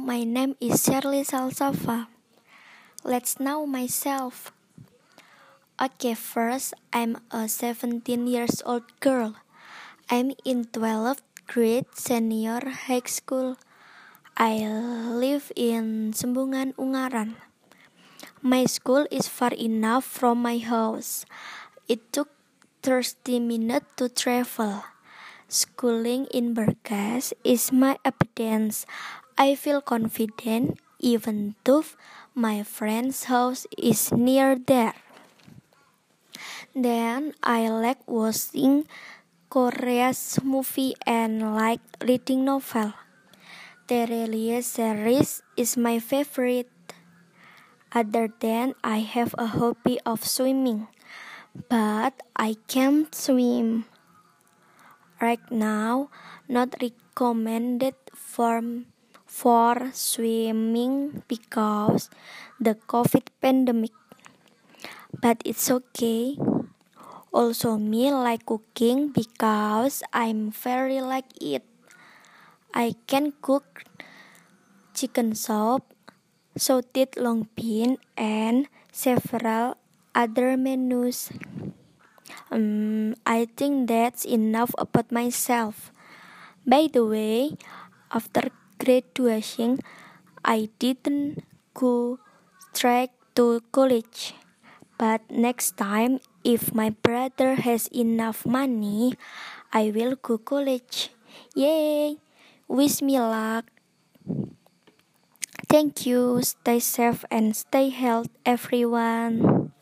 my name is Shirley Salsava. Let's know myself. Okay, first, I'm a 17 years old girl. I'm in 12th grade senior high school. I live in Sembungan, Ungaran. My school is far enough from my house. It took 30 minutes to travel. Schooling in Bergas is my evidence. I feel confident even though my friend's house is near there. Then I like watching Korea's movie and like reading novel. Tere Liye series is my favorite. Other than I have a hobby of swimming, but I can't swim. Right now, not recommended for for swimming because the COVID pandemic. But it's okay. Also me like cooking because I'm very like it. I can cook chicken soup, salted long bean, and several other menus. Um, I think that's enough about myself. By the way, after graduation, I didn't go straight to college. But next time, if my brother has enough money, I will go college. Yay! Wish me luck. Thank you. Stay safe and stay healthy, everyone.